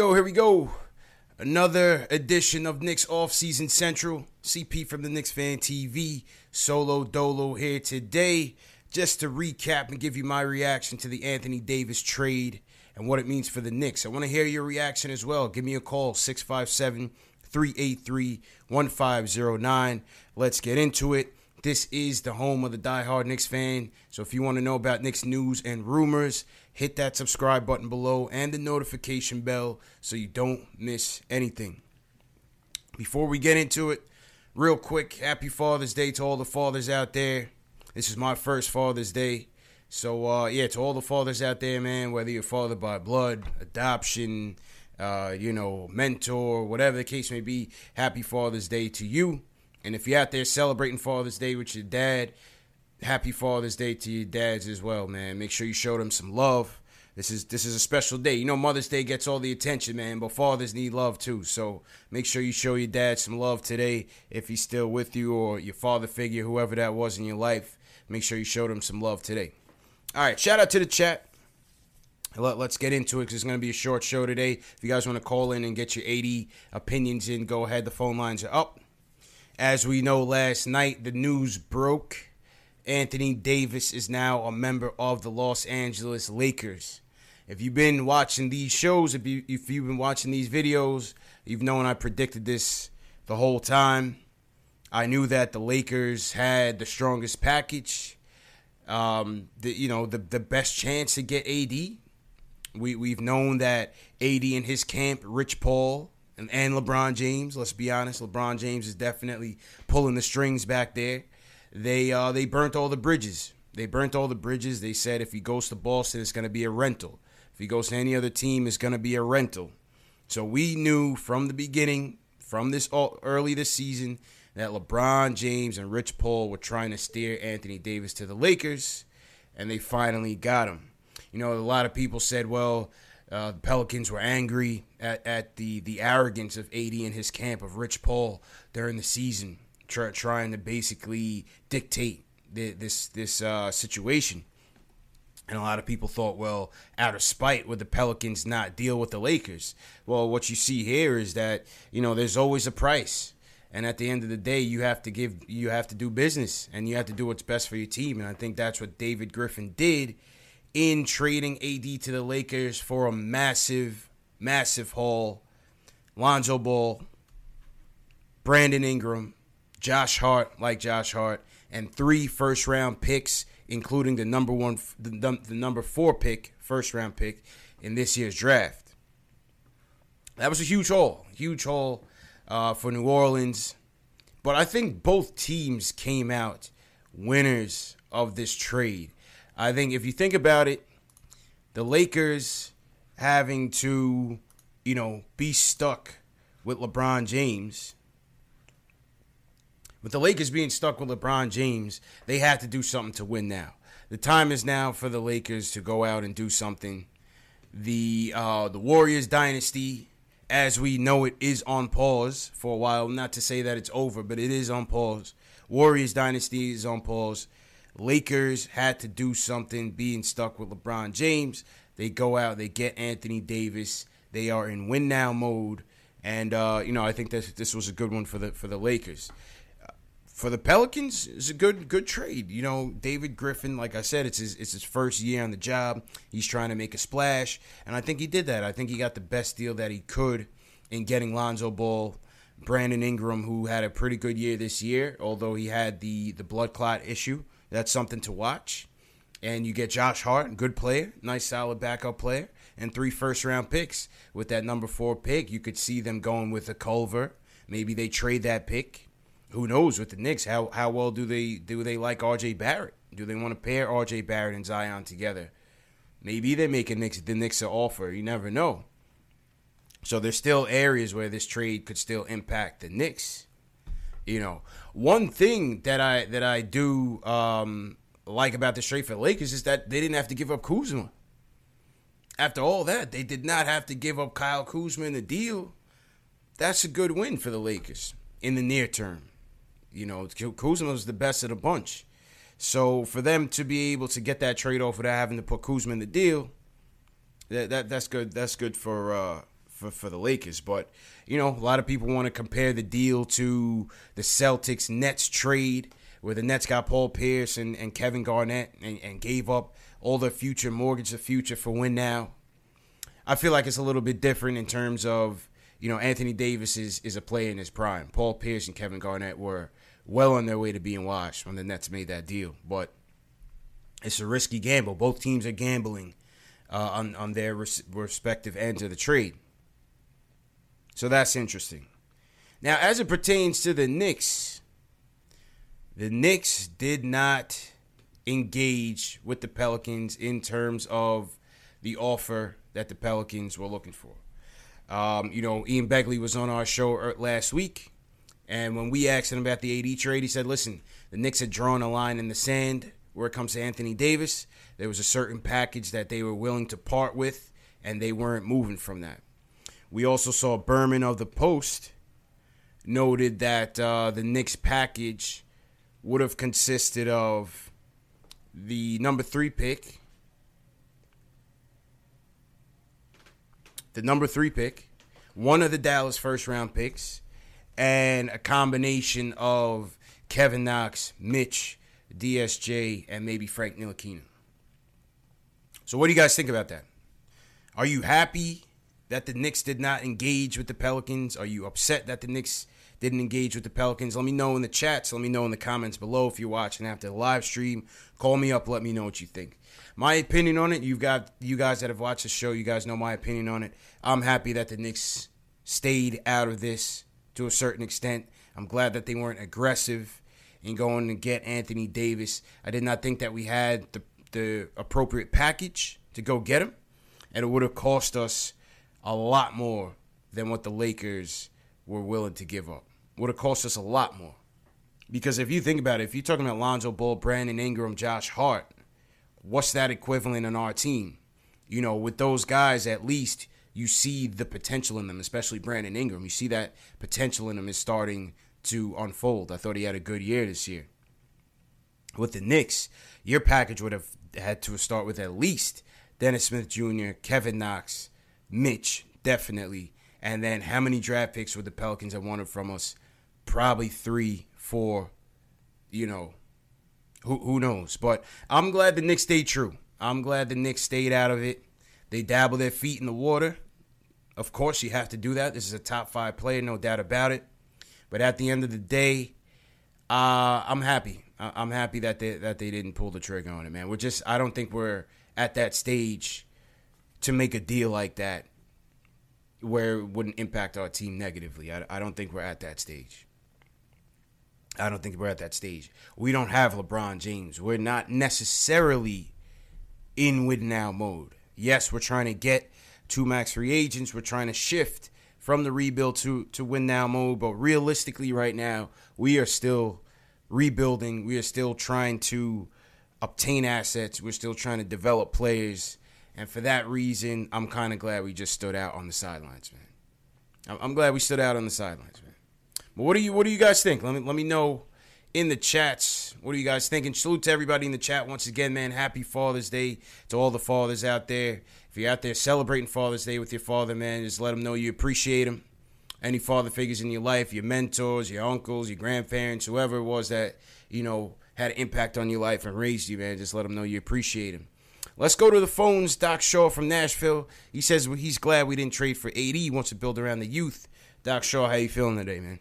Yo, here we go. Another edition of Knicks Offseason Central. CP from the Knicks Fan TV. Solo Dolo here today. Just to recap and give you my reaction to the Anthony Davis trade and what it means for the Knicks. I want to hear your reaction as well. Give me a call, 657 383 1509. Let's get into it. This is the home of the diehard Knicks fan. So if you want to know about Knicks news and rumors, hit that subscribe button below and the notification bell so you don't miss anything. Before we get into it, real quick, happy Father's Day to all the fathers out there. This is my first Father's Day. So, uh, yeah, to all the fathers out there, man, whether you're father by blood, adoption, uh, you know, mentor, whatever the case may be, happy Father's Day to you. And if you're out there celebrating Father's Day with your dad, happy Father's Day to your dads as well, man. Make sure you show them some love. This is this is a special day. You know Mother's Day gets all the attention, man, but fathers need love too. So make sure you show your dad some love today if he's still with you or your father figure, whoever that was in your life. Make sure you show them some love today. All right, shout out to the chat. Let, us get into it because it's going to be a short show today. If you guys want to call in and get your AD opinions in, go ahead. The phone lines are up. As we know, last night the news broke Anthony Davis is now a member of the Los Angeles Lakers. If you've been watching these shows, if, you, if you've been watching these videos, you've known I predicted this the whole time. I knew that the Lakers had the strongest package, um, the, you know, the, the best chance to get AD. We, we've known that AD in his camp, Rich Paul, and, and LeBron James, let's be honest, LeBron James is definitely pulling the strings back there they uh, they burnt all the bridges. They burnt all the bridges. They said if he goes to Boston, it's going to be a rental. If he goes to any other team, it's going to be a rental. So we knew from the beginning, from this early this season, that LeBron James and Rich Paul were trying to steer Anthony Davis to the Lakers, and they finally got him. You know, a lot of people said, well, uh, the Pelicans were angry at, at the, the arrogance of AD and his camp of Rich Paul during the season try, trying to basically dictate the, this this uh, situation. And a lot of people thought, well, out of spite, would the Pelicans not deal with the Lakers? Well, what you see here is that you know there's always a price, and at the end of the day, you have to give, you have to do business, and you have to do what's best for your team. And I think that's what David Griffin did in trading AD to the Lakers for a massive, massive haul. Lonzo Ball, Brandon Ingram, Josh Hart, like Josh Hart, and three first round picks, including the number one, the, the number four pick, first round pick in this year's draft. That was a huge haul, huge haul uh, for New Orleans. But I think both teams came out winners of this trade. I think if you think about it, the Lakers having to, you know, be stuck with LeBron James with the Lakers being stuck with LeBron James, they have to do something to win now. The time is now for the Lakers to go out and do something the uh, the Warriors dynasty, as we know it, is on pause for a while. Not to say that it's over, but it is on pause. Warriors dynasty is on pause. Lakers had to do something, being stuck with LeBron James. They go out, they get Anthony Davis. They are in win now mode, and uh, you know I think this this was a good one for the for the Lakers for the Pelicans, it's a good good trade. You know, David Griffin, like I said, it's his it's his first year on the job. He's trying to make a splash, and I think he did that. I think he got the best deal that he could in getting Lonzo Ball, Brandon Ingram, who had a pretty good year this year, although he had the the blood clot issue. That's something to watch. And you get Josh Hart, good player, nice solid backup player, and three first round picks. With that number four pick, you could see them going with a Culver. Maybe they trade that pick who knows with the Knicks how how well do they do they like RJ Barrett? Do they want to pair RJ Barrett and Zion together? Maybe they make a Knicks the Knicks an offer. You never know. So there's still areas where this trade could still impact the Knicks. You know, one thing that I that I do um, like about this trade for the Lakers is that they didn't have to give up Kuzma. After all that, they did not have to give up Kyle Kuzma in the deal. That's a good win for the Lakers in the near term. You know, Kuzma was the best of the bunch. So for them to be able to get that trade off without having to put Kuzma in the deal, that, that that's good. That's good for uh, for for the Lakers. But you know, a lot of people want to compare the deal to the Celtics Nets trade, where the Nets got Paul Pierce and, and Kevin Garnett and, and gave up all their future, mortgage the future for win now. I feel like it's a little bit different in terms of you know Anthony Davis is is a player in his prime. Paul Pierce and Kevin Garnett were well on their way to being washed when the Nets made that deal. But it's a risky gamble. Both teams are gambling uh, on on their res- respective ends of the trade. So that's interesting. Now, as it pertains to the Knicks, the Knicks did not engage with the Pelicans in terms of the offer that the Pelicans were looking for. Um, you know, Ian Begley was on our show er, last week and when we asked him about the AD trade, he said, listen, the Knicks had drawn a line in the sand where it comes to Anthony Davis. There was a certain package that they were willing to part with, and they weren't moving from that. We also saw Berman of the Post noted that uh, the Knicks package would have consisted of the number three pick, the number three pick, one of the Dallas first round picks, and a combination of Kevin Knox, Mitch, DSJ, and maybe Frank Ntilikina. So, what do you guys think about that? Are you happy that the Knicks did not engage with the Pelicans? Are you upset that the Knicks didn't engage with the Pelicans? Let me know in the chats. Let me know in the comments below if you're watching after the live stream. Call me up. Let me know what you think. My opinion on it. You've got you guys that have watched the show. You guys know my opinion on it. I'm happy that the Knicks stayed out of this to a certain extent. I'm glad that they weren't aggressive in going to get Anthony Davis. I did not think that we had the, the appropriate package to go get him, and it would have cost us a lot more than what the Lakers were willing to give up. Would have cost us a lot more. Because if you think about it, if you're talking about Lonzo Ball, Brandon Ingram, Josh Hart, what's that equivalent in our team? You know, with those guys, at least you see the potential in them, especially Brandon Ingram. You see that potential in him is starting to unfold. I thought he had a good year this year. With the Knicks, your package would have had to start with at least Dennis Smith Jr., Kevin Knox, Mitch, definitely. And then how many draft picks would the Pelicans have wanted from us? Probably three, four, you know, who, who knows? But I'm glad the Knicks stayed true. I'm glad the Knicks stayed out of it. They dabble their feet in the water. Of course, you have to do that. This is a top five player, no doubt about it. But at the end of the day, uh, I'm happy. I'm happy that they that they didn't pull the trigger on it, man. We're just I don't think we're at that stage to make a deal like that where it wouldn't impact our team negatively. I, I don't think we're at that stage. I don't think we're at that stage. We don't have LeBron James. We're not necessarily in win now mode. Yes, we're trying to get two max free agents. We're trying to shift from the rebuild to to win now mode, but realistically, right now, we are still rebuilding. We are still trying to obtain assets. We're still trying to develop players, And for that reason, I'm kind of glad we just stood out on the sidelines, man. I'm glad we stood out on the sidelines, man. But what do you what do you guys think? Let me let me know in the chats. What are you guys thinking? Salute to everybody in the chat once again, man. Happy Father's Day to all the fathers out there. If you're out there celebrating Father's Day with your father, man, just let them know you appreciate him. Any father figures in your life, your mentors, your uncles, your grandparents, whoever it was that, you know, had an impact on your life and raised you, man, just let them know you appreciate him. Let's go to the phones. Doc Shaw from Nashville. He says he's glad we didn't trade for AD. He wants to build around the youth. Doc Shaw, how you feeling today, man?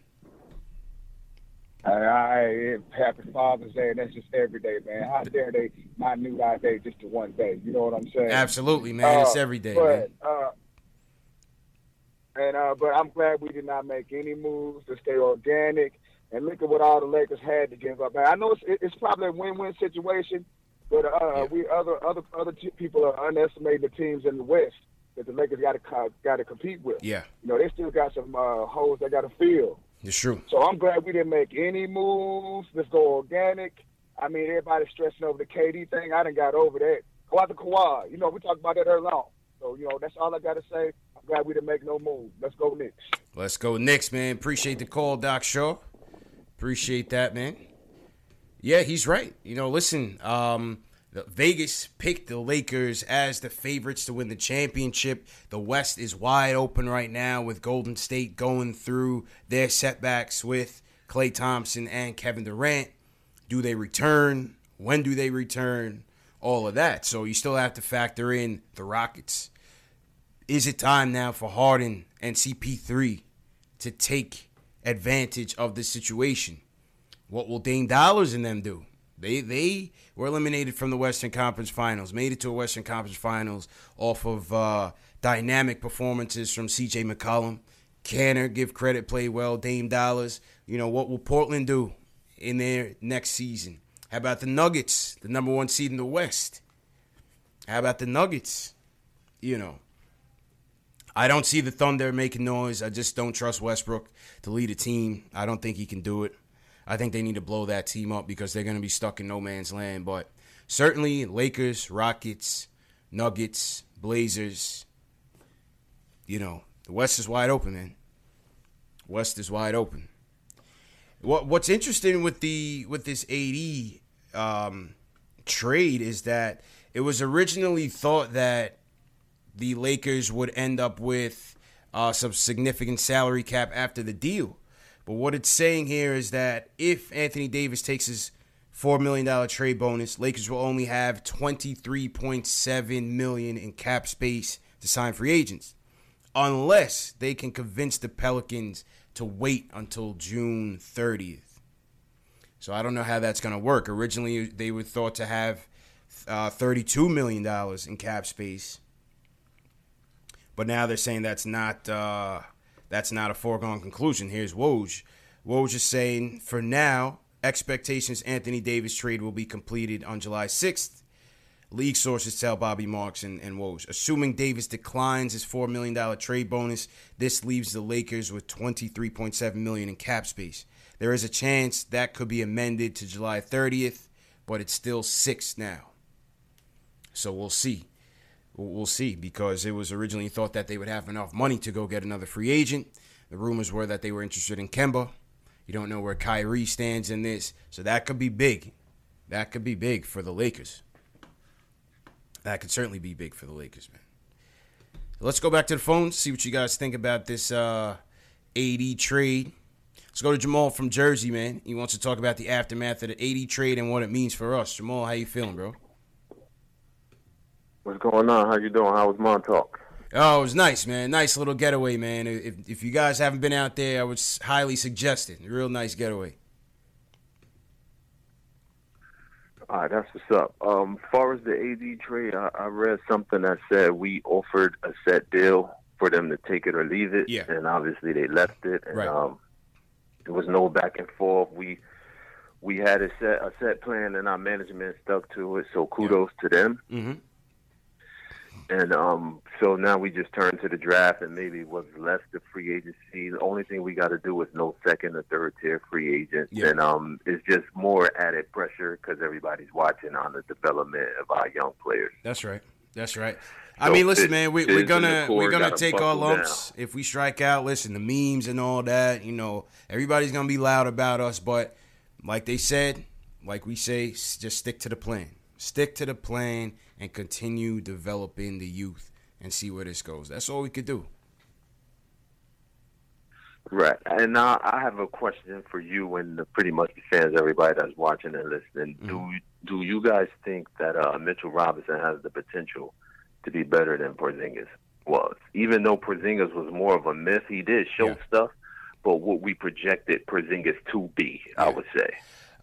I, I happy Father's Day, and that's just every day, man. How dare they not new our day just to one day? You know what I'm saying? Absolutely, man. Uh, it's every day, but. Uh, and uh, but I'm glad we did not make any moves to stay organic. And look at what all the Lakers had to give up. Man, I know it's, it's probably a win-win situation, but uh, yeah. we other other other people are underestimating the teams in the West that the Lakers got to got to compete with. Yeah, you know they still got some uh, holes they got to fill. It's true. So I'm glad we didn't make any moves. Let's go organic. I mean, everybody's stressing over the KD thing. I didn't got over that. Go out to Kawhi. You know, we talked about that earlier on. So, you know, that's all I got to say. I'm glad we didn't make no move. Let's go Knicks. Let's go Knicks, man. Appreciate the call, Doc Shaw. Appreciate that, man. Yeah, he's right. You know, listen, um, Vegas picked the Lakers as the favorites to win the championship. The West is wide open right now with Golden State going through their setbacks with Klay Thompson and Kevin Durant. Do they return? When do they return? All of that. So you still have to factor in the Rockets. Is it time now for Harden and CP3 to take advantage of the situation? What will Dame Dollars and them do? They they were eliminated from the Western Conference Finals, made it to a Western Conference Finals off of uh, dynamic performances from C.J. McCollum. Kanter, give credit, play well. Dame Dollars. You know what will Portland do in their next season? How about the Nuggets, the number one seed in the West? How about the Nuggets? You know, I don't see the Thunder making noise. I just don't trust Westbrook to lead a team. I don't think he can do it. I think they need to blow that team up because they're going to be stuck in no man's land. But certainly, Lakers, Rockets, Nuggets, Blazers. You know, the West is wide open, man. West is wide open. What What's interesting with the with this AD um, trade is that it was originally thought that the Lakers would end up with uh, some significant salary cap after the deal. But what it's saying here is that if Anthony Davis takes his $4 million trade bonus, Lakers will only have 23.7 million in cap space to sign free agents. Unless they can convince the Pelicans to wait until June 30th. So I don't know how that's going to work. Originally, they were thought to have uh, $32 million in cap space. But now they're saying that's not uh, that's not a foregone conclusion. Here's Woj. Woj is saying, for now, expectations Anthony Davis trade will be completed on July 6th. League sources tell Bobby Marks and, and Woj. Assuming Davis declines his $4 million trade bonus, this leaves the Lakers with 23.7 million in cap space. There is a chance that could be amended to July 30th, but it's still six now. So we'll see we'll see because it was originally thought that they would have enough money to go get another free agent. The rumors were that they were interested in Kemba. You don't know where Kyrie stands in this, so that could be big. That could be big for the Lakers. That could certainly be big for the Lakers, man. Let's go back to the phones, see what you guys think about this uh, AD trade. Let's go to Jamal from Jersey, man. He wants to talk about the aftermath of the AD trade and what it means for us. Jamal, how you feeling, bro? What's going on? How you doing? How was Montauk? Oh, it was nice, man. Nice little getaway, man. If if you guys haven't been out there, I would highly suggest it. Real nice getaway. All right, that's what's up. Um, far as the AD trade, I, I read something that said we offered a set deal for them to take it or leave it, yeah. and obviously they left it. And, right. Um, there was no back and forth. We we had a set a set plan, and our management stuck to it. So kudos yeah. to them. Mm-hmm. And um, so now we just turn to the draft and maybe what's left of free agency. The only thing we got to do is no second or third tier free agents. Yeah. And um, it's just more added pressure because everybody's watching on the development of our young players. That's right. That's right. I mean, listen, man, we, we're gonna we're gonna take our lumps down. if we strike out. Listen, the memes and all that, you know, everybody's gonna be loud about us, but like they said, like we say, just stick to the plan. Stick to the plan and continue developing the youth and see where this goes. That's all we could do. Right. And now I have a question for you and pretty much the fans, everybody that's watching and listening. Mm-hmm. Do do you guys think that uh, Mitchell Robinson has the potential to be better than Porzingis was? Even though Porzingis was more of a myth, he did show yeah. stuff, but what we projected Porzingis to be, yeah. I would say.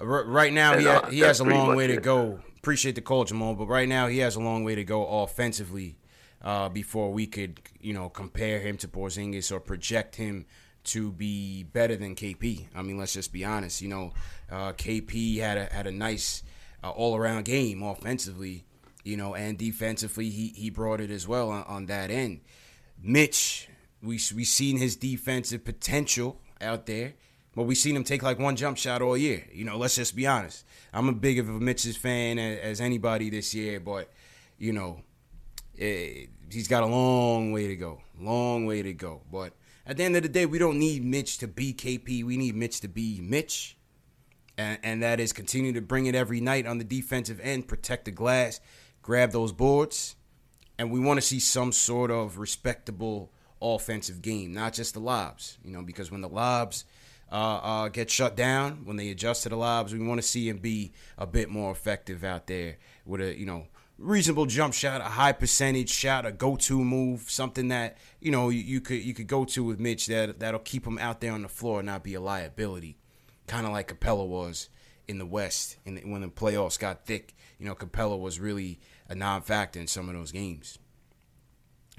Right now, and, he, uh, he has a long way to go. Appreciate the call, Jamal, but right now he has a long way to go offensively uh, before we could, you know, compare him to Porzingis or project him to be better than KP. I mean, let's just be honest. You know, uh, KP had a had a nice uh, all around game offensively, you know, and defensively he he brought it as well on, on that end. Mitch, we we seen his defensive potential out there, but we've seen him take like one jump shot all year. You know, let's just be honest. I'm a big of a Mitch's fan as, as anybody this year, but you know, it, eh, he's got a long way to go, long way to go, but at the end of the day, we don't need Mitch to be KP. We need Mitch to be Mitch. And, and that is continue to bring it every night on the defensive end, protect the glass, grab those boards. And we want to see some sort of respectable offensive game, not just the lobs. You know, because when the lobs uh, uh, get shut down, when they adjust to the lobs, we want to see him be a bit more effective out there with a, you know, reasonable jump shot, a high percentage shot, a go-to move, something that you know you, you, could you could go to with Mitch that that'll keep him out there on the floor and not be a liability, kind of like Capela was in the West. And when the playoffs got thick, you know Capela was really a non-factor in some of those games.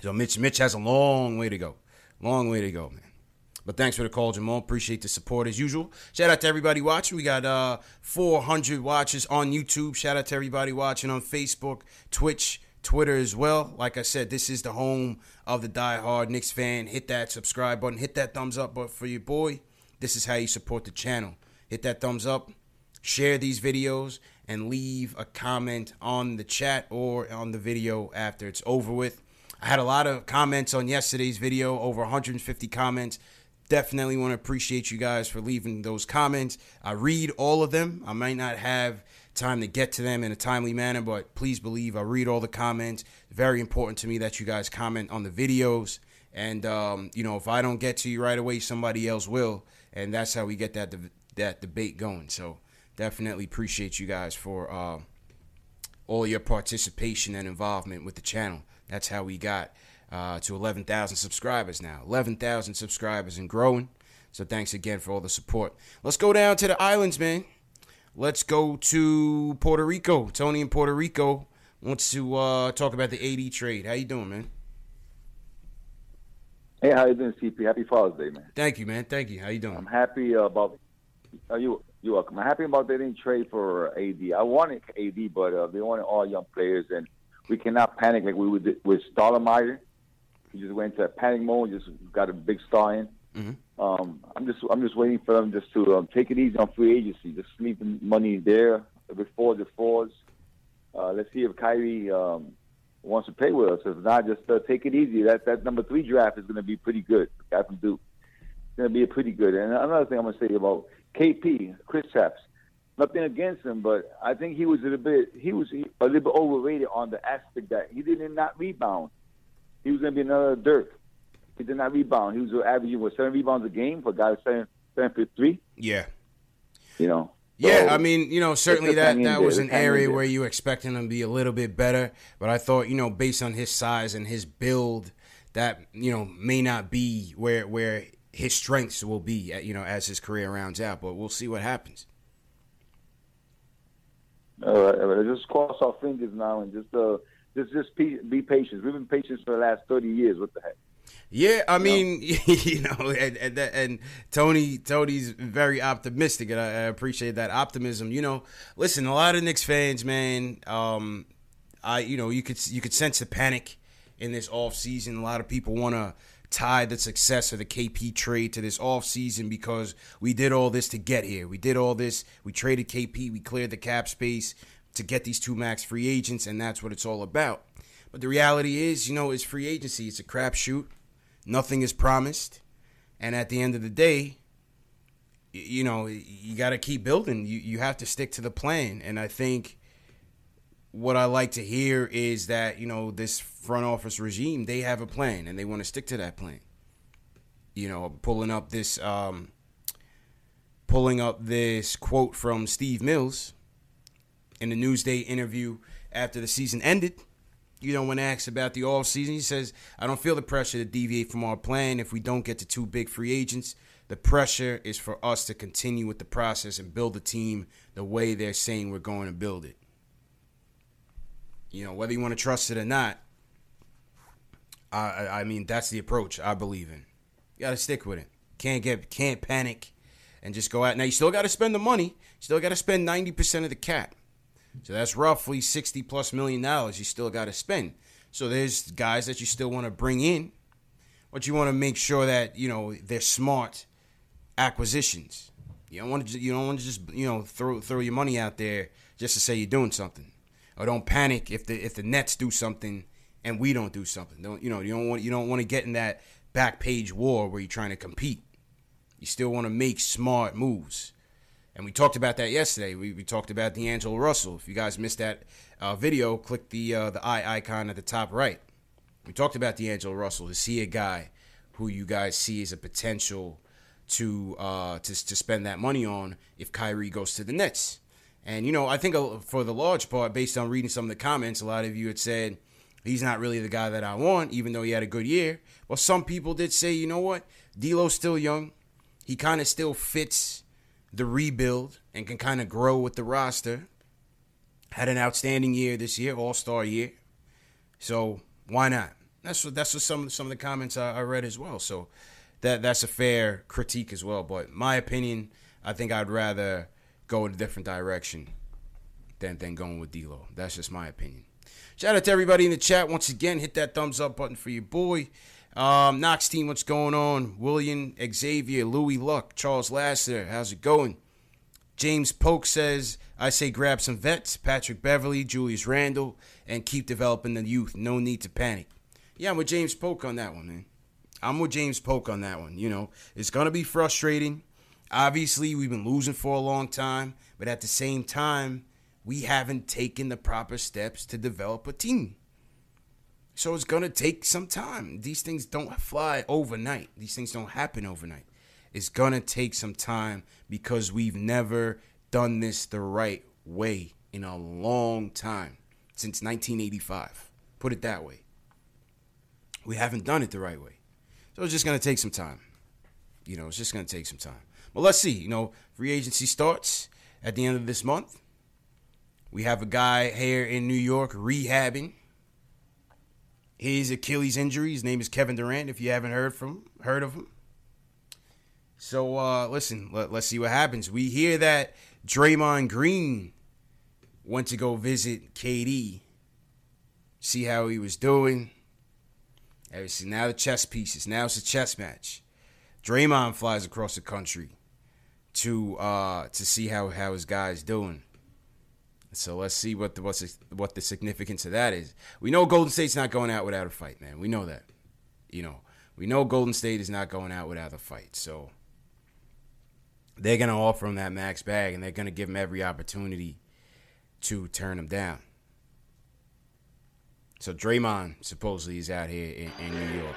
So Mitch Mitch has a long way to go, long way to go, man. But thanks for the call, Jamal. Appreciate the support as usual. Shout out to everybody watching. We got uh, 400 watches on YouTube. Shout out to everybody watching on Facebook, Twitch, Twitter as well. Like I said, this is the home of the die-hard Knicks fan. Hit that subscribe button. Hit that thumbs up But for your boy. This is how you support the channel. Hit that thumbs up. Share these videos and leave a comment on the chat or on the video after it's over with. I had a lot of comments on yesterday's video, over 150 comments definitely want to appreciate you guys for leaving those comments. I read all of them. I might not have time to get to them in a timely manner, but please believe I read all the comments. Very important to me that you guys comment on the videos. And um, you know, if I don't get to you right away, somebody else will, and that's how we get that de- that debate going. So definitely appreciate you guys for uh, all your participation and involvement with the channel. That's how we got uh, to 11,000 subscribers now. 11,000 subscribers and growing. So thanks again for all the support. Let's go down to the islands, man. Let's go to Puerto Rico. Tony in Puerto Rico wants to uh, talk about the AD trade. How you doing, man? Hey, how you doing, CP? Happy Father's Day, man. Thank you, man. Thank you. How you doing? I'm happy about. Are uh, you you welcome. I'm happy about they didn't trade for AD. I wanted AD, but uh, they wanted all young players, and we cannot panic like we would with Stoudemire. He just went into a panic mode. Just got a big star in. Mm-hmm. Um, I'm just I'm just waiting for them just to um, take it easy on free agency. Just leave the money there before the fours. Uh, let's see if Kyrie um, wants to play with us. If not, just uh, take it easy. That that number three draft is going to be pretty good. Guy from Duke. It's going to be a pretty good. And another thing I'm going to say about KP, Chris Kristaps. Nothing against him, but I think he was a little bit he was a little bit overrated on the aspect that he did not rebound. He was going to be another Dirk. He did not rebound. He was averaging what seven rebounds a game for a guy seven seven for three. Yeah. You know. Yeah, I mean, you know, certainly that that was an area where you expecting him to be a little bit better, but I thought, you know, based on his size and his build, that you know may not be where where his strengths will be, you know, as his career rounds out. But we'll see what happens. All right, just cross our fingers now and just uh, just just be patient. We've been patient for the last thirty years. What the heck? Yeah, I mean, you know, and, and, and Tony Tony's very optimistic, and I, I, appreciate that optimism. You know, listen, a lot of Knicks fans, man, um, I you know you could you could sense the panic in this off season. A lot of people want to tie the success of the KP trade to this off season because we did all this to get here. We did all this. We traded KP. We cleared the cap space to get these two max free agents, and that's what it's all about. But the reality is, you know, it's free agency. It's a crapshoot. Nothing is promised. And at the end of the day, you know, you got to keep building. You you have to stick to the plan. And I think what I like to hear is that, you know, this front office regime, they have a plan and they want to stick to that plan. You know, pulling up this um pulling up this quote from Steve Mills in the Newsday interview after the season ended. You know, when asked about the off season, he says, I don't feel the pressure to deviate from our plan if we don't get to two big free agents. The pressure is for us to continue with the process and build the team the way they're saying we're going to build it. You know, whether you want to trust it or not, I, I mean, that's the approach I believe in. You got to stick with it. Can't get, can't panic and just go out. Now, you still got to spend the money. You Still got to spend 90% of the cap. So that's roughly 60 plus million dollars you still got to spend. So there's guys that you still want to bring in, but you want to make sure that, you know, they're smart acquisitions. You don't want to you don't want to just, you know, throw throw your money out there just to say you're doing something. Or don't panic if the if the Nets do something and we don't do something. Don't you know, you don't want you don't want to get in that back page war where you're trying to compete. You still want to make smart moves. And we talked about that yesterday. We, we talked about D'Angelo Russell. If you guys missed that uh, video, click the uh, the eye icon at the top right. We talked about D'Angelo Russell. Is he a guy who you guys see as a potential to uh, to to spend that money on if Kyrie goes to the Nets? And you know, I think uh, for the large part, based on reading some of the comments, a lot of you had said he's not really the guy that I want, even though he had a good year. Well, some people did say, you know what, D'Lo's still young. He kind of still fits the rebuild and can kind of grow with the roster. Had an outstanding year this year, All Star year. So why not? That's what that's what some some of the comments I, I read as well. So that that's a fair critique as well. But my opinion, I think I'd rather go in a different direction than than going with D'Lo. That's just my opinion. Shout out to everybody in the chat once again. Hit that thumbs up button for your boy. Um, Knox team, what's going on? William, Xavier, Louis Luck, Charles Lasser, how's it going? James Polk says, I say grab some vets, Patrick Beverley, Julius Randle, and keep developing the youth. No need to panic. Yeah, I'm with James Polk on that one, man. I'm with James Polk on that one. You know, it's going to be frustrating. Obviously, we've been losing for a long time, but at the same time, we haven't taken the proper steps to develop a team. So it's to take some time. These things don't fly overnight, these things don't happen overnight. It's to take some time because we've never done this the right way in a long time since 1985. Put it that way. We haven't done it the right way. So it's just to take some time. You know, it's just to take some time. But let's see. You know, free agency starts at the end of this month. We have a guy here in New York rehabbing his Achilles injury. His name is Kevin Durant. If you haven't heard from heard of him, so uh, listen. Let, let's see what happens. We hear that Draymond Green went to go visit KD, see how he was doing. See, now the chess pieces. Now it's a chess match. Draymond flies across the country to uh, to see how how his guy's doing. So let's see what the what's what the significance of that is. We know Golden State's not going out without a fight, man. We know that. You know, we know Golden State is not going out without a fight. So they're gonna offer him that max bag, and they're gonna give him every opportunity to turn him down. So Draymond supposedly is out here in, in New York.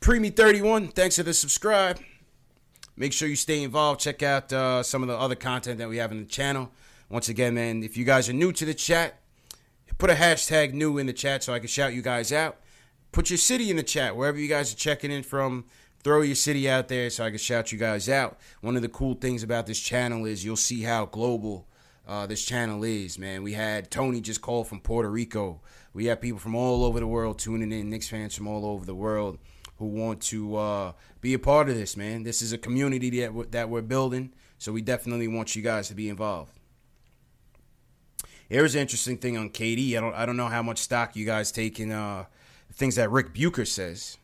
Preemie 31, thanks for the subscribe. Make sure you stay involved. Check out uh, some of the other content that we have in the channel. Once again, man, if you guys are new to the chat, put a hashtag new in the chat so I can shout you guys out. Put your city in the chat wherever you guys are checking in from. Throw your city out there so I can shout you guys out. One of the cool things about this channel is you'll see how global uh, this channel is, man. We had Tony just call from Puerto Rico. We have people from all over the world tuning in, Knicks fans from all over the world who want to uh, be a part of this, man. This is a community that we're, that we're building, so we definitely want you guys to be involved. Here's an interesting thing on KD. I don't I don't know how much stock you guys take in uh, things that Rick Bucher says.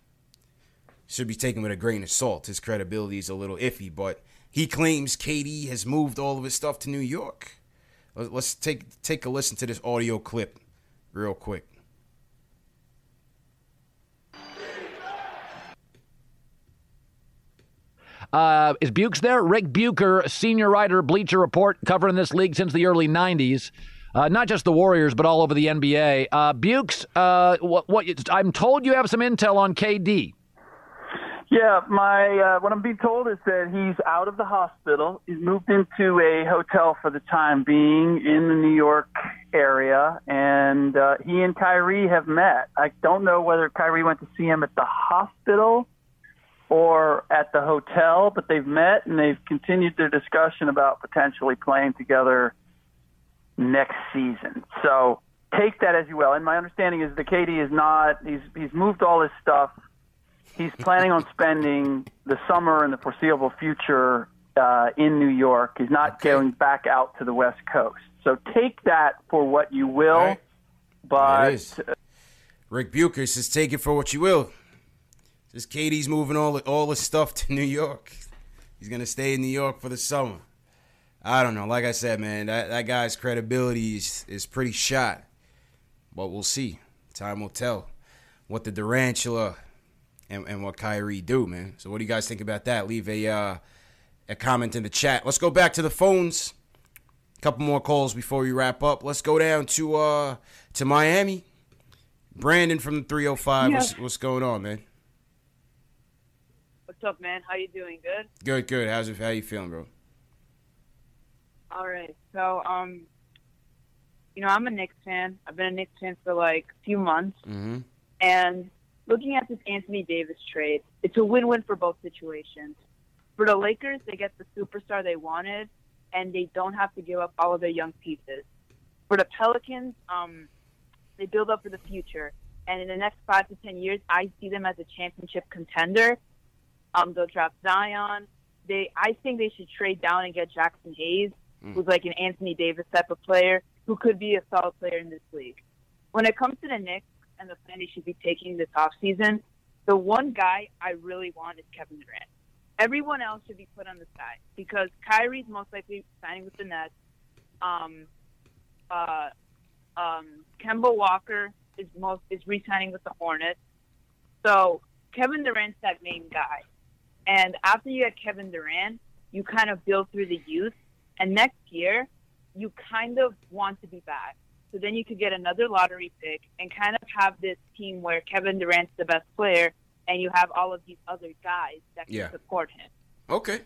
Should be taken with a grain of salt. His credibility is a little iffy, but he claims KD has moved all of his stuff to New York. Let's take take a listen to this audio clip real quick. Uh, is Bukes there? Rick Bucher, senior writer, Bleacher Report, covering this league since the early 90s. Uh, not just the Warriors, but all over the NBA. Uh, Bukes, uh, what, what, I'm told you have some intel on KD. Yeah, my uh, what I'm being told is that he's out of the hospital. He's moved into a hotel for the time being in the New York area, and uh, he and Kyrie have met. I don't know whether Kyrie went to see him at the hospital or at the hotel, but they've met and they've continued their discussion about potentially playing together next season. So take that as you will. And my understanding is that KD is not. He's he's moved all his stuff he's planning on spending the summer and the foreseeable future uh, in New York. He's not okay. going back out to the West Coast. So take that for what you will. Right. But Rick Bucher says, "Take it for what you will." Says KD's moving all all the stuff to New York. He's gonna stay in New York for the summer. I don't know. Like I said, man, that, that guy's credibility is, is pretty shot. But we'll see. Time will tell what the Durantula and, and what Kyrie do, man. So what do you guys think about that? Leave a uh, a comment in the chat. Let's go back to the phones. A couple more calls before we wrap up. Let's go down to uh to Miami. Brandon from the 305. Yeah. What's, what's going on, man? What's up, man? How you doing? Good. Good, good. How's it? How you feeling, bro? All right. So, um, you know, I'm a Knicks fan. I've been a Knicks fan for like a few months, mm-hmm. and looking at this Anthony Davis trade, it's a win-win for both situations. For the Lakers, they get the superstar they wanted, and they don't have to give up all of their young pieces. For the Pelicans, um, they build up for the future, and in the next five to ten years, I see them as a championship contender. Um, they'll draft Zion. They, I think they should trade down and get Jaxson Hayes, mm. who's like an Anthony Davis type of player who could be a solid player in this league. When it comes to the Knicks, and the plan they should be taking this offseason, the one guy I really want is Kevin Durant. Everyone else should be put on the side because Kyrie's most likely signing with the Nets. Um, uh, um, Kemba Walker is most is re-signing with the Hornets. So Kevin Durant's that main guy. And after you get Kevin Durant, you kind of build through the youth. And next year, you kind of want to be back. So then you could get another lottery pick and kind of have this team where Kevin Durant's the best player and you have all of these other guys that can yeah. support him. Okay.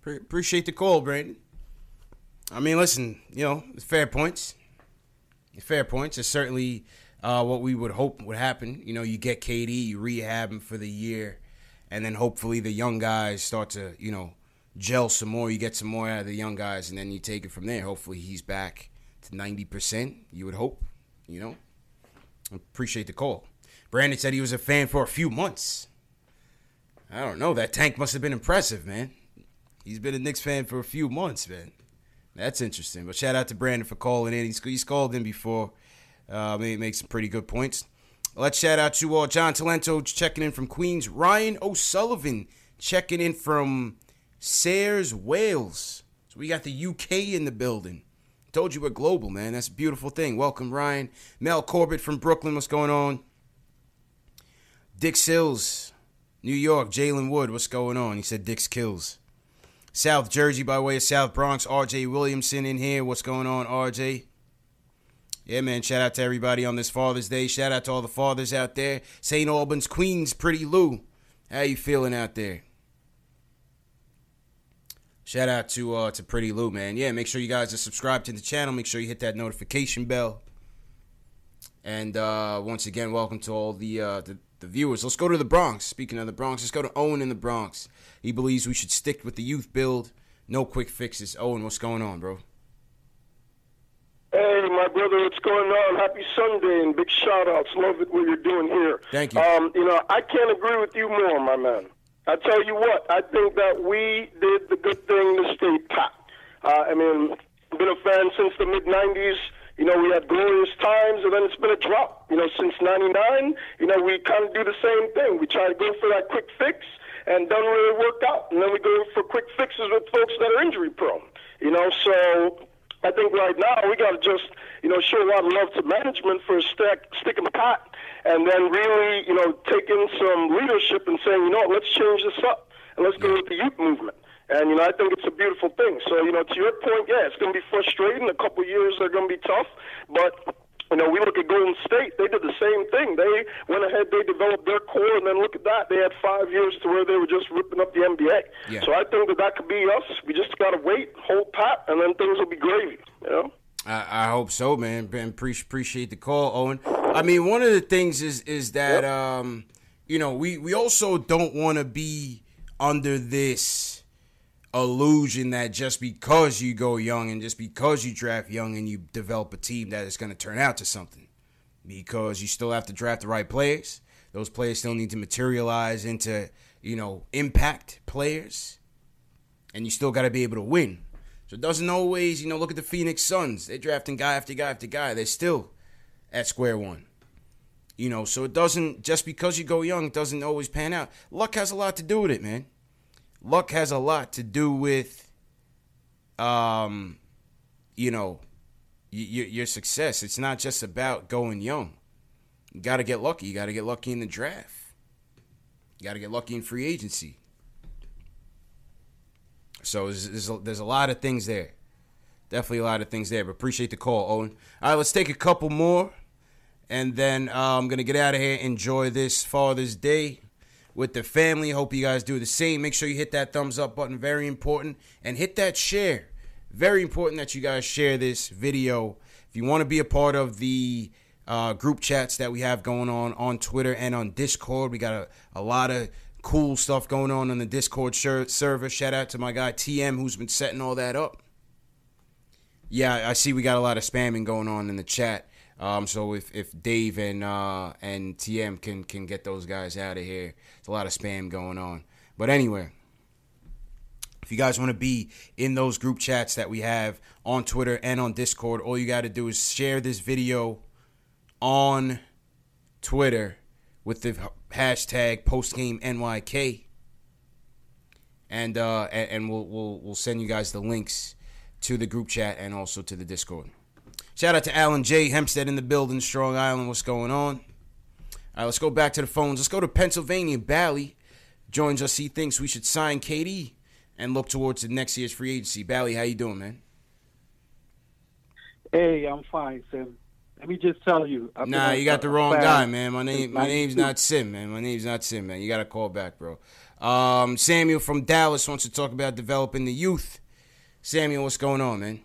Pre- appreciate the call, Brandon. I mean, listen, you know, fair points. Fair points. It's certainly uh, what we would hope would happen. You know, you get KD, you rehab him for the year, and then hopefully the young guys start to, you know, gel some more. You get some more out of the young guys, and then you take it from there. Hopefully he's back to 90%, you would hope, you know. Appreciate the call. Brandon said he was a fan for a few months. I don't know. That tank must have been impressive, man. He's been a Knicks fan for a few months, man. That's interesting. But shout out to Brandon for calling in. He's, he's called in before. Uh, he makes some pretty good points. Let's shout out to uh, John Talento checking in from Queens. Ryan O'Sullivan checking in from Sayres, Wales. So we got the UK in the building. Told you we're global, man. That's a beautiful thing. Welcome, Ryan. Mel Corbett from Brooklyn. What's going on? Dick Sills, New York. Jalen Wood. What's going on? He said Dick's kills. South Jersey by way of South Bronx. RJ Williamson in here. What's going on, RJ? Yeah, man. Shout out to everybody on this Father's Day. Shout out to all the fathers out there. St. Albans, Queens, Pretty Lou. How you feeling out there? Shout out to uh, to Pretty Lou, man. Yeah, make sure you guys are subscribed to the channel. Make sure you hit that notification bell. And uh, once again, welcome to all the, uh, the, the viewers. Let's go to the Bronx. Speaking of the Bronx, let's go to Owen in the Bronx. He believes we should stick with the youth build. No quick fixes. Owen, what's going on, bro? Hey, my brother, what's going on? Happy Sunday and big shout outs. Love it what you're doing here. Thank you. Um, you know, I can't agree with you more, my man. I tell you what, I think that we did the good thing to stay pat. Uh, I mean, been a fan since the mid 90s. You know, we had glorious times, and then it's been a drop. You know, since '99, you know, we kind of do the same thing. We try to go for that quick fix, and doesn't really work out. And then we go for quick fixes with folks that are injury prone. You know, so I think right now we got to just, you know, show a lot of love to management for stick, sticking pat and then really, you know, taking some leadership and saying, you know, let's change this up. and let's go with the youth movement. And you know, I think it's a beautiful thing. So you know, to your point, yeah, it's going to be frustrating. A couple of years are going to be tough, but you know, we look at Golden State. They did the same thing. They went ahead, they developed their core, and then look at that. They had five years to where they were just ripping up the NBA. Yeah. So I think that that could be us. We just got to wait, hold pat, and then things will be gravy. You know. I, I hope so, man. Ben, pre- appreciate the call, Owen. I mean, one of the things is is that um, you know we we also don't want to be under this illusion that just because you go young and just because you draft young and you develop a team that is going to turn out to something. Because you still have to draft the right players. Those players still need to materialize into you know impact players. And you still got to be able to win so it doesn't always you know look at the phoenix suns. They're drafting guy after guy after guy. They're still at square one. You know so it doesn't just because you go young it doesn't always pan out. Luck has a lot to do with it man. Luck has a lot to do with um you know y- y- your success. It's not just about going young. You got to get lucky. You got to get lucky in the draft. You got to get lucky in free agency so there's, a, there's a lot of things there definitely a lot of things there but appreciate the call owen all right let's take a couple more and then uh, i'm gonna get out of here enjoy this father's day with the family. Hope you guys do the same. Make sure you hit that thumbs up button, very important, and hit that share. Very important that you guys share this video. If you want to be a part of the uh, group chats that we have going on on Twitter and on Discord, we got a, a lot of cool stuff going on on the Discord server. Shout out to my guy TM who's been setting all that up. Yeah, I see we got a lot of spamming going on in the chat. Um, so if, if Dave and uh, and TM can can get those guys out of here, it's a lot of spam going on. But anyway, if you guys want to be in those group chats that we have on Twitter and on Discord, all you got to do is share this video on Twitter with the hashtag postgamenyk, and uh, and, and we'll we'll we'll send you guys the links to the group chat and also to the Discord. Shout out to Alan J. Hempstead in the building, Strong Island. What's going on? All right, let's go back to the phones. Let's go to Pennsylvania. Bally joins us. He thinks we should sign KD and look towards the next year's free agency. Bally, how you doing, man? Hey, I'm fine, Sim. Let me just tell you. I've nah, you got the wrong guy, man. My name, my name's not Sim, man. My name's not Sim, man. You got to call back, bro. Um, Samuel from Dallas wants to talk about developing the youth. Samuel, what's going on, man?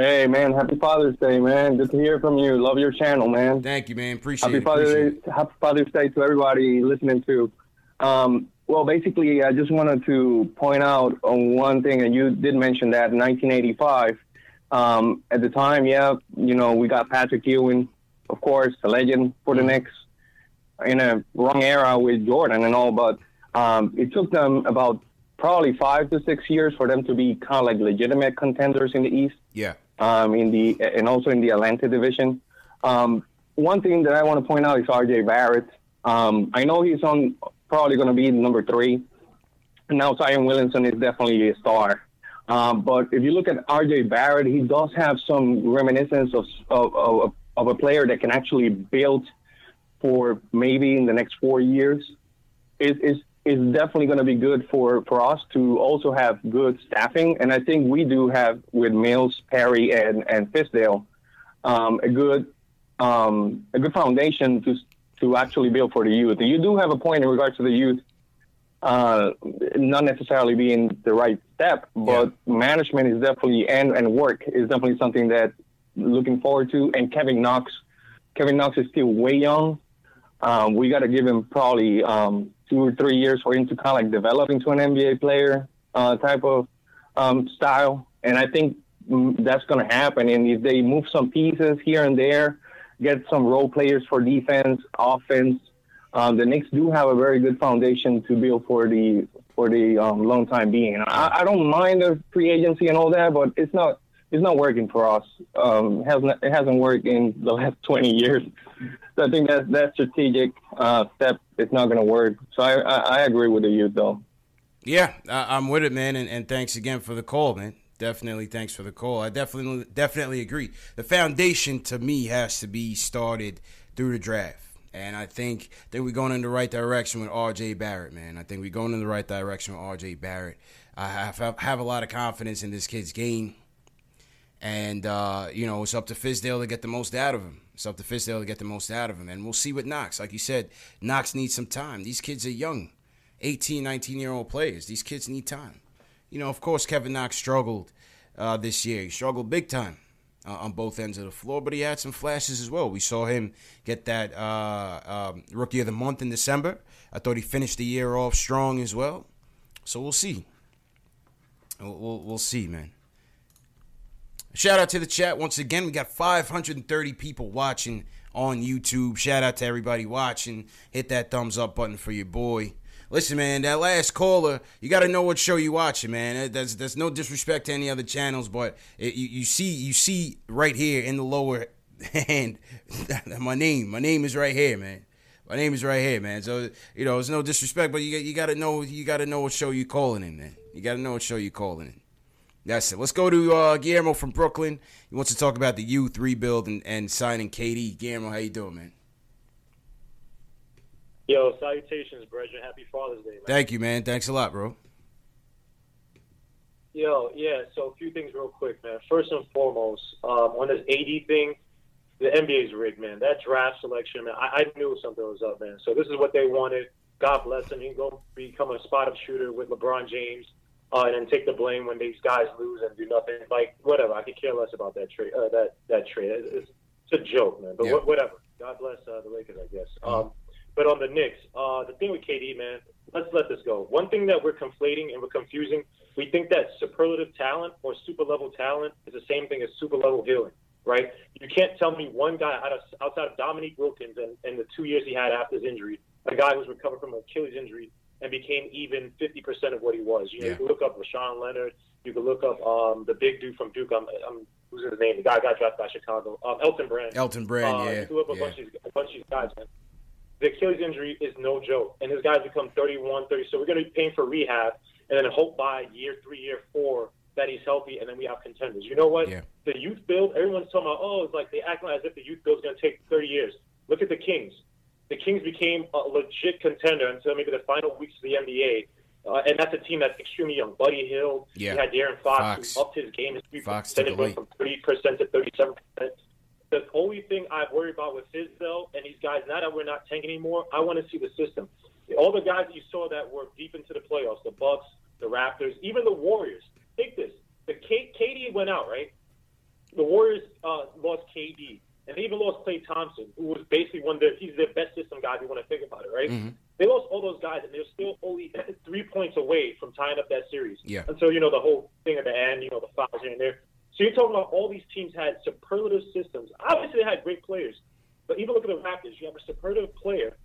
Hey man, happy Father's Day, man. Good to hear from you. Love your channel, man. Thank you, man. Appreciate happy it. Father's Appreciate Day. Happy Father's Day to everybody listening to. Um, well, basically, I just wanted to point out on one thing, and you did mention that in 1985. Um, at the time, yeah, you know, we got Patrick Ewing, of course, a legend for the Knicks, in a wrong era with Jordan and all, but um, it took them about probably five to six years for them to be kind of like legitimate contenders in the East Yeah. um, in the and also in the Atlantic division. Um, one thing that I want to point out is RJ Barrett. Um, I know he's on probably going to be number three. And now Zion Williamson is definitely a star. Um, but if you look at RJ Barrett, he does have some reminiscence of, of, of, of a player that can actually build for maybe in the next four years. Is is is definitely going to be good for, for us to also have good staffing. And I think we do have with Mills, Perry, and, and Fizdale um, a good um, a good foundation to to actually build for the youth. You do have a point in regards to the youth, uh, not necessarily being the right step, but management is definitely and and work is definitely something that looking forward to. And Kevin Knox, Kevin Knox is still way young. Um, we got to give him probably um, two or three years for him to kind of like develop into an NBA player uh, type of um, style. And I think mm, that's going to happen. And if they move some pieces here and there, get some role players for defense, offense, um, the Knicks do have a very good foundation to build for the for the um, long time being. I, I don't mind the free agency and all that, but it's not it's not working for us. Um, it hasn't it hasn't worked in the last 20 years. So I think that that strategic uh, step is not going to work. So I, I I agree with youth though. Yeah, I, I'm with it, man, and, and thanks again for the call, man. Definitely, thanks for the call. I definitely, definitely agree. The foundation to me has to be started through the draft, And I think that we're going in the right direction with R.J. Barrett, man. I think we're going in the right direction with R.J. Barrett. I have, have a lot of confidence in this kid's game. And, uh, you know, it's up to Fizdale to get the most out of him. It's up to Fizdale to get the most out of him. And we'll see what Knox. Like you said, Knox needs some time. These kids are young, 18, 19 year old players. These kids need time. You know, of course, Kevin Knox struggled uh, this year. He struggled big time uh, on both ends of the floor, but he had some flashes as well. We saw him get that uh, um, Rookie of the Month in December. I thought he finished the year off strong as well. So we'll see. We'll, we'll, we'll see, man. Shout out to the chat once again. We got 530 people watching on YouTube. Shout out to everybody watching. Hit that thumbs up button for your boy. Listen, man, that last caller, you got to know what show you watching, man. There's, there's no disrespect to any other channels, but it, you, you see you see right here in the lower hand my name. My name is right here, man. My name is right here, man. So you know, it's no disrespect, but you you got to know you got to know what show you calling in, man. You got to know what show you calling in. That's it. Let's go to uh, Guillermo from Brooklyn. He wants to talk about the youth rebuild and, and signing KD. Guillermo, how you doing, man? Yo, salutations, brethren. Happy Father's Day, man. Thank you, man. Thanks a lot, bro. Yo, yeah. So a few things real quick, man. First and foremost, um, on this AD thing, the NBA's rigged, man. That draft selection, man. I, I knew something was up, man. So this is what they wanted. God bless him. He can go become a spot up shooter with LeBron James, uh, and then take the blame when these guys lose and do nothing. Like whatever. I could care less about that trade. Uh, that that trade. It's, it's a joke, man. But Yeah. wh- whatever. God bless uh, the Lakers, I guess. Um, but on the Knicks, uh, the thing with KD, man, let's let this go. One thing that we're conflating and we're confusing, we think that superlative talent or super level talent is the same thing as super level healing, right? You can't tell me one guy out of, outside of Dominique Wilkins and, and the two years he had after his injury, a guy who's recovered from an Achilles injury and became even 50% of what he was. You know, Yeah. you can look up Rashawn Leonard. You can look up um, the big dude from Duke. I'm, I'm who's his name? The guy got drafted by Chicago. Um, Elton Brand. Elton Brand, Uh, yeah, You can look up a yeah. bunch of a bunch of these guys, man. The Achilles injury is no joke, and his guys become 31, 30. So we're going to be paying for rehab, and then hope by year three, year four that he's healthy, and then we have contenders. You know what? Yeah. The youth build, everyone's talking about. Oh, it's like they act as if the youth build is going to take 30 years. Look at the Kings. The Kings became a legit contender until maybe the final weeks of the NBA. Uh, and that's a team that's extremely young. Buddy Hield, Yeah. you had De'Aaron Fox, Fox. who upped his game. His Fox took from 30% to 37%. The only thing I worry about with Fizdale and these guys, now that we're not tanking anymore, I want to see the system. All the guys that you saw that were deep into the playoffs, the Bucks, the Raptors, even the Warriors. Take this. The K- KD went out, right? The Warriors uh, lost KD, and they even lost Klay Thompson, who was basically one of their, he's their best system guy if you want to think about it, right? Mm-hmm. They lost all those guys, and they're still only three points away from tying up that series. Yeah. Until, you know, the whole thing at the end, you know, the fouls here and there. So you're talking about all these teams had superlative systems. Obviously, they had great players, but even look at the Raptors. You have a superlative player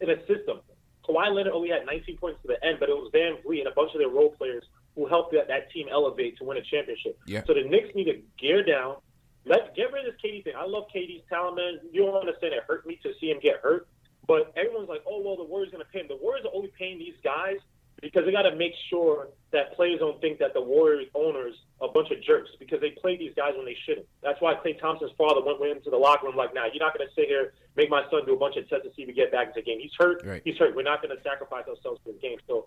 in a system. Kawhi Leonard only had 19 points to the end, but it was VanVleet and a bunch of their role players who helped that, that team elevate to win a championship. Yeah. So the Knicks need to gear down. Let get rid of this KD thing. I love KD's talent, man. You don't understand. It hurt me to see him get hurt. But everyone's like, oh well, the Warriors going to pay him. The Warriors are only paying these guys because they got to make sure that players don't think that the Warriors owners are a bunch of jerks because they play these guys when they shouldn't. That's why Klay Thompson's father went, went into the locker room like, nah, you're not going to sit here make my son do a bunch of tests to see if we get back into the game. He's hurt. Right. He's hurt. We're not going to sacrifice ourselves for the game. So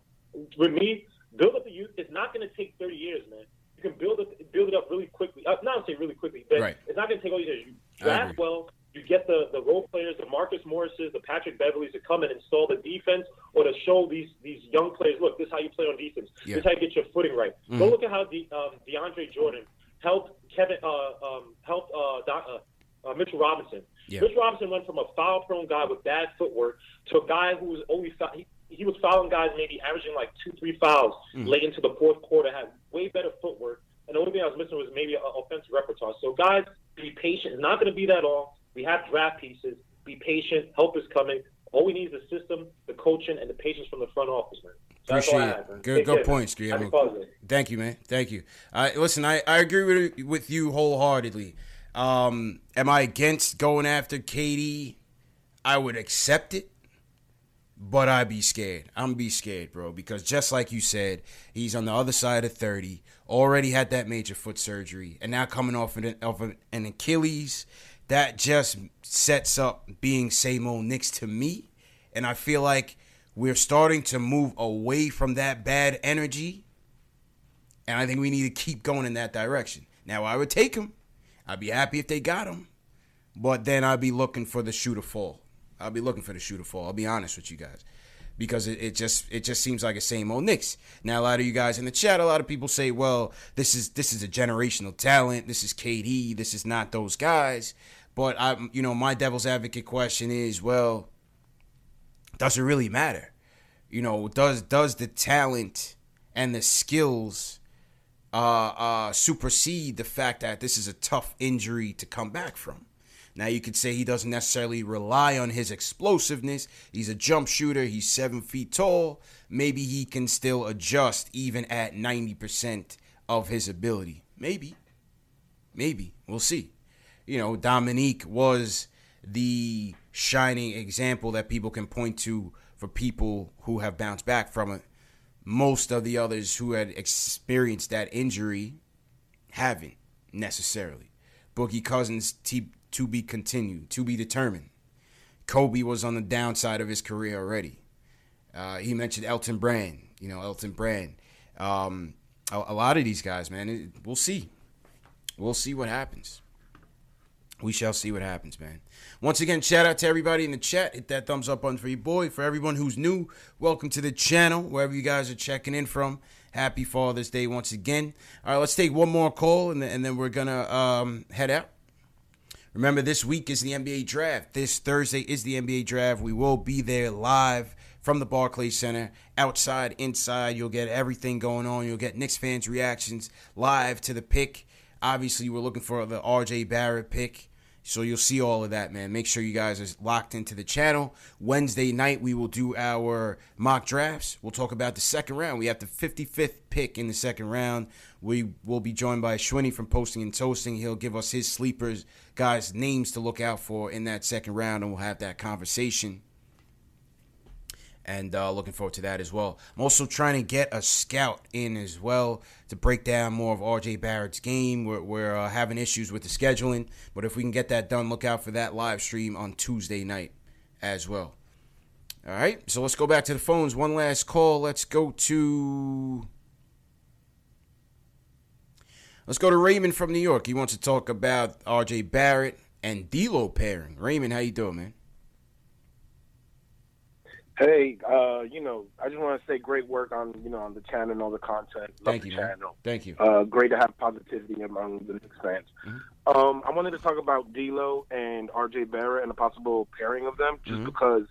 with me, build up the youth. It's not going to take 30 years, man. You can build it build it up really quickly. Uh, not say really quickly, but Right. it's not going to take all these years. You draft well. You get the, the role players, the Marcus Morrises, the Patrick Beverleys to come and install the defense or to show these these young players, look, this is how you play on defense. Yeah. This is how you get your footing right. Go Mhm. look at how the, um, DeAndre Jordan helped Kevin uh, um, helped uh, uh, uh, Mitchell Robinson. Yeah. Mitchell Robinson went from a foul-prone guy with bad footwork to a guy who was only foul, he, he was fouling guys maybe averaging like two, three fouls Mm. late into the fourth quarter. Had way better footwork, and the only thing I was missing was maybe an offensive repertoire. So guys, be patient. It's not going to be that long. We have draft pieces. Be patient. Help is coming. All we need is the system, the coaching, and the patience from the front office, man. So that's all I Appreciate have, it. Good, Take good care, points. Guillermo. Thank you, man. Thank you. I listen. I, I agree with with you wholeheartedly. Um, am I against going after KD? I would accept it, but I'd be scared. I'm be scared, bro, because just like you said, he's on the other side of thirty. Already had that major foot surgery, and now coming off an, off an Achilles. That just sets up being same old Knicks to me. And I feel like we're starting to move away from that bad energy. And I think we need to keep going in that direction. Now, I would take him. I'd be happy if they got him. But then I'd be looking for the shoe to fall. I'll be looking for the shoe to fall. I'll be honest with you guys. Because it, it just it just seems like a same old Knicks. Now a lot of you guys in the chat, a lot of people say, well, this is this is a generational talent. This is KD. This is not those guys. But I you know, my devil's advocate question is, well, does it really matter? You know, does does the talent and the skills uh, uh, supersede the fact that this is a tough injury to come back from? Now you could say he doesn't necessarily rely on his explosiveness. He's a jump shooter. He's seven feet tall. Maybe he can still adjust even at ninety percent of his ability. Maybe, maybe we'll see. You know, Dominique was the shining example that people can point to for people who have bounced back from it. Most of the others who had experienced that injury haven't necessarily. Boogie Cousins t- to be continued, to be determined. Kobe was on the downside of his career already. Uh, he mentioned Elton Brand. You know, Elton Brand. Um, a, a, lot of these guys, man. It, we'll see. We'll see what happens. We shall see what happens, man. Once again, shout out to everybody in the chat. Hit that thumbs up button for your boy. For everyone who's new, welcome to the channel, wherever you guys are checking in from. Happy Father's Day once again. All right, let's take one more call, and then, we're going to um, head out. Remember, this week is the NBA draft. This Thursday is the NBA draft. We will be there live from the Barclays Center, outside, inside. You'll get everything going on. You'll get Knicks fans' reactions live to the pick. Obviously, we're looking for the RJ Barrett pick. So you'll see all of that, man. Make sure you guys are locked into the channel. Wednesday night, we will do our mock drafts. We'll talk about the second round. We have the 55th pick in the second round. We will be joined by Schwinny from Posting and Toasting. He'll give us his sleepers, guys, names to look out for in that second round, and we'll have that conversation and uh, looking forward to that as well. I'm also trying to get a scout in as well to break down more of RJ Barrett's game. We're, we're uh, having issues with the scheduling, but if we can get that done, look out for that live stream on Tuesday night as well. All right, so let's go back to the phones. One last call. Let's go to. Let's go to Raymond from New York. He wants to talk about RJ Barrett and D'Lo pairing. Raymond, how you doing, man? Hey, uh, you know, I just want to say great work on you know on the channel and all the content. Love Thank the you, channel. man. Thank you. Uh, great to have positivity among the Knicks fans. Mm-hmm. Um, I wanted to talk about D'Lo and RJ Barrett and a possible pairing of them, just Mhm. because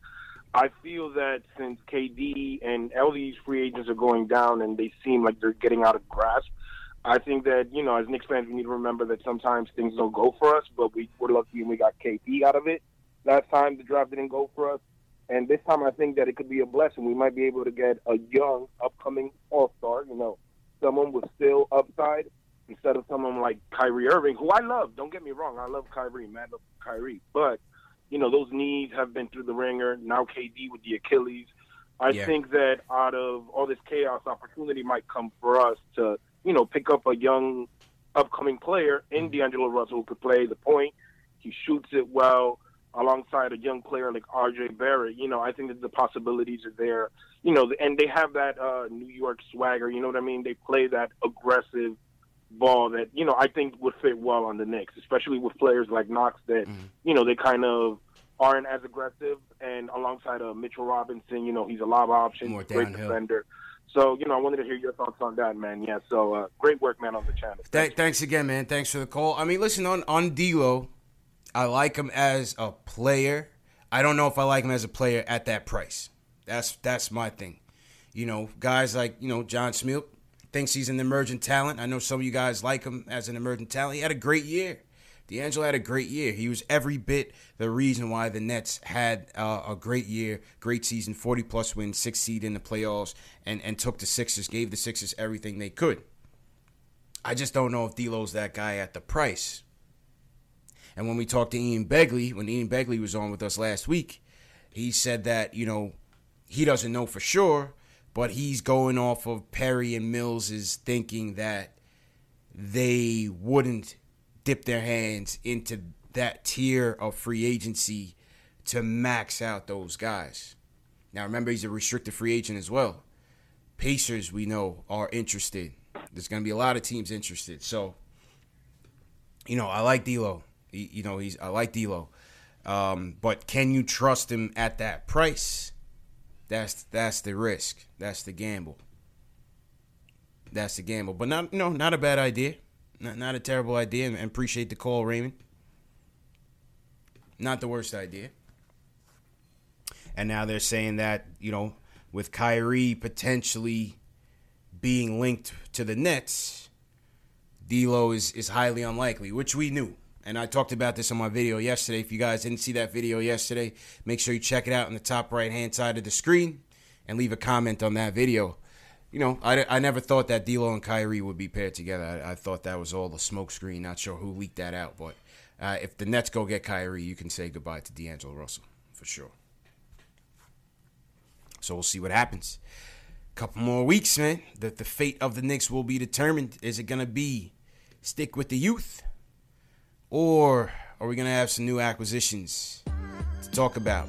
I feel that since KD and all these free agents are going down and they seem like they're getting out of grasp, I think that you know as Knicks fans we need to remember that sometimes things don't go for us, but we were lucky and we got KD out of it. Last time the draft didn't go for us. And this time, I think that it could be a blessing. We might be able to get a young, upcoming All Star. You know, someone with still upside instead of someone like Kyrie Irving, who I love. Don't get me wrong, I love Kyrie, man, I love Kyrie. But you know, those knees have been through the ringer. Now KD with the Achilles. I Yeah. think that out of all this chaos, opportunity might come for us to, you know, pick up a young, upcoming player in mm-hmm. D'Angelo Russell who could play the point. He shoots it well alongside a young player like RJ Barrett. You know, I think that the possibilities are there. You know, and they have that uh, New York swagger. You know what I mean? They play that aggressive ball that you know I think would fit well on the Knicks, especially with players like Knox that you know they kind of aren't as aggressive. And alongside uh, Mitchell Robinson, you know, he's a lob option, More great downhill. defender. So you know, I wanted to hear your thoughts on that, man. Yeah. So uh, great work, man, on the channel. Th- thanks again, man. Thanks for the call. I mean, listen on on D'Lo, I like him as a player. I don't know if I like him as a player at that price. That's that's my thing. You know, guys like you know John Smilk thinks he's an emergent talent. I know some of you guys like him as an emergent talent. He had a great year. D'Angelo had a great year. He was every bit the reason why the Nets had uh, a great year, great season, 40 plus wins, six seed in the playoffs, and, and took the Sixers, gave the Sixers everything they could. I just don't know if D'Lo's that guy at the price. And when we talked to Ian Begley, when Ian Begley was on with us last week, he said that, you know, he doesn't know for sure, but he's going off of Perry and Mills' thinking that they wouldn't dip their hands into that tier of free agency to max out those guys. Now remember he's a restricted free agent as well. Pacers we know are interested. There's going to be a lot of teams interested. So you know, I like D'Lo. He, you know, he's I like D'Lo. Um, but can you trust him at that price? That's that's the risk. That's the gamble. That's the gamble. But not no, not a bad idea. Not not a terrible idea. And appreciate the call, Raymond. Not the worst idea. And now they're saying that, you know, with Kyrie potentially being linked to the Nets, D'Lo is, is highly unlikely, which we knew. And I talked about this on my video yesterday. If you guys didn't see that video yesterday, make sure you check it out in the top right hand side of the screen and leave a comment on that video. You know, I, I never thought that D'Lo and Kyrie would be paired together. I, I thought that was all the smokescreen. Not sure who leaked that out, but uh, if the Nets go get Kyrie, you can say goodbye to D'Angelo Russell for sure. So we'll see what happens. A couple more weeks, man. The the fate of the Knicks will be determined. Is it gonna be stick with the youth, or are we gonna have some new acquisitions to talk about?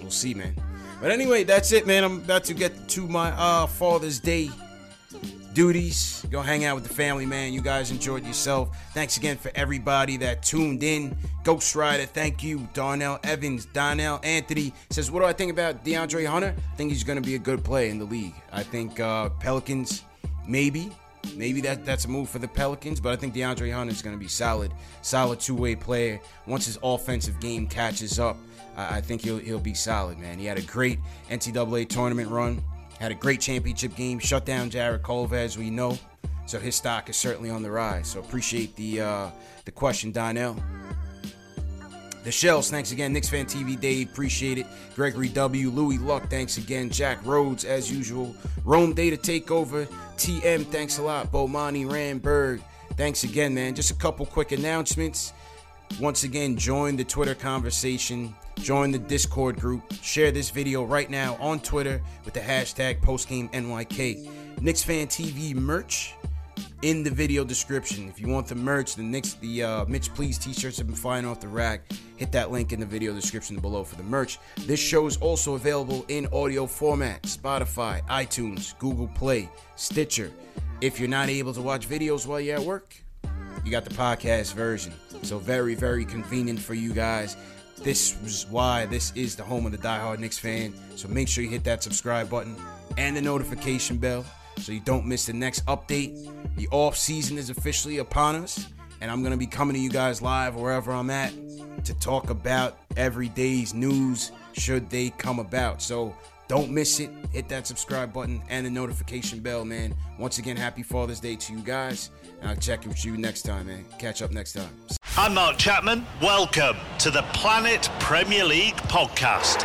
We'll see, man. But anyway, that's it, man. I'm about to get to my uh, Father's Day duties. Go hang out with the family, man. You guys enjoyed yourself. Thanks again for everybody that tuned in. Ghost Rider, thank you. Darnell Evans, Donnell Anthony says, What do I think about DeAndre Hunter? I think he's going to be a good play in the league. I think uh, Pelicans, maybe. Maybe that that's a move for the Pelicans, but I think DeAndre Hunter is going to be solid, solid two-way player. Once his offensive game catches up, I, I think he'll he'll be solid, man. He had a great NCAA tournament run. Had a great championship game, shut down Jarrett Culver, as we know. So his stock is certainly on the rise. So appreciate the uh, the question, Donnell. The Shells, thanks again. Knicks Fan TV, Dave, appreciate it. Gregory W. Louis Luck, thanks again. Jack Rhodes, as usual. Rome Data Takeover. TM, thanks a lot. Bomani Ramberg, thanks again, man. Just a couple quick announcements. Once again, join the Twitter conversation. Join the Discord group. Share this video right now on Twitter with the hashtag PostgameNYK. Knicks Fan TV merch in the video description. If you want the merch, the Knicks, the uh, Mitch Please t-shirts have been flying off the rack. Hit that link in the video description below for the merch. This show is also available in audio format: Spotify, iTunes, Google Play, Stitcher. If you're not able to watch videos while you're at work, you got the podcast version. So very, very convenient for you guys. This is why this is the home of the diehard Knicks fan. So make sure you hit that subscribe button and the notification bell so you don't miss the next update. The off season is officially upon us, and I'm gonna be coming to you guys live wherever I'm at to talk about every day's news should they come about. So don't miss it. Hit that subscribe button and the notification bell, man. Once again, happy Father's Day to you guys. And I'll check with you next time, man. Catch up next time. I'm Mark Chapman. Welcome to the Planet Premier League podcast.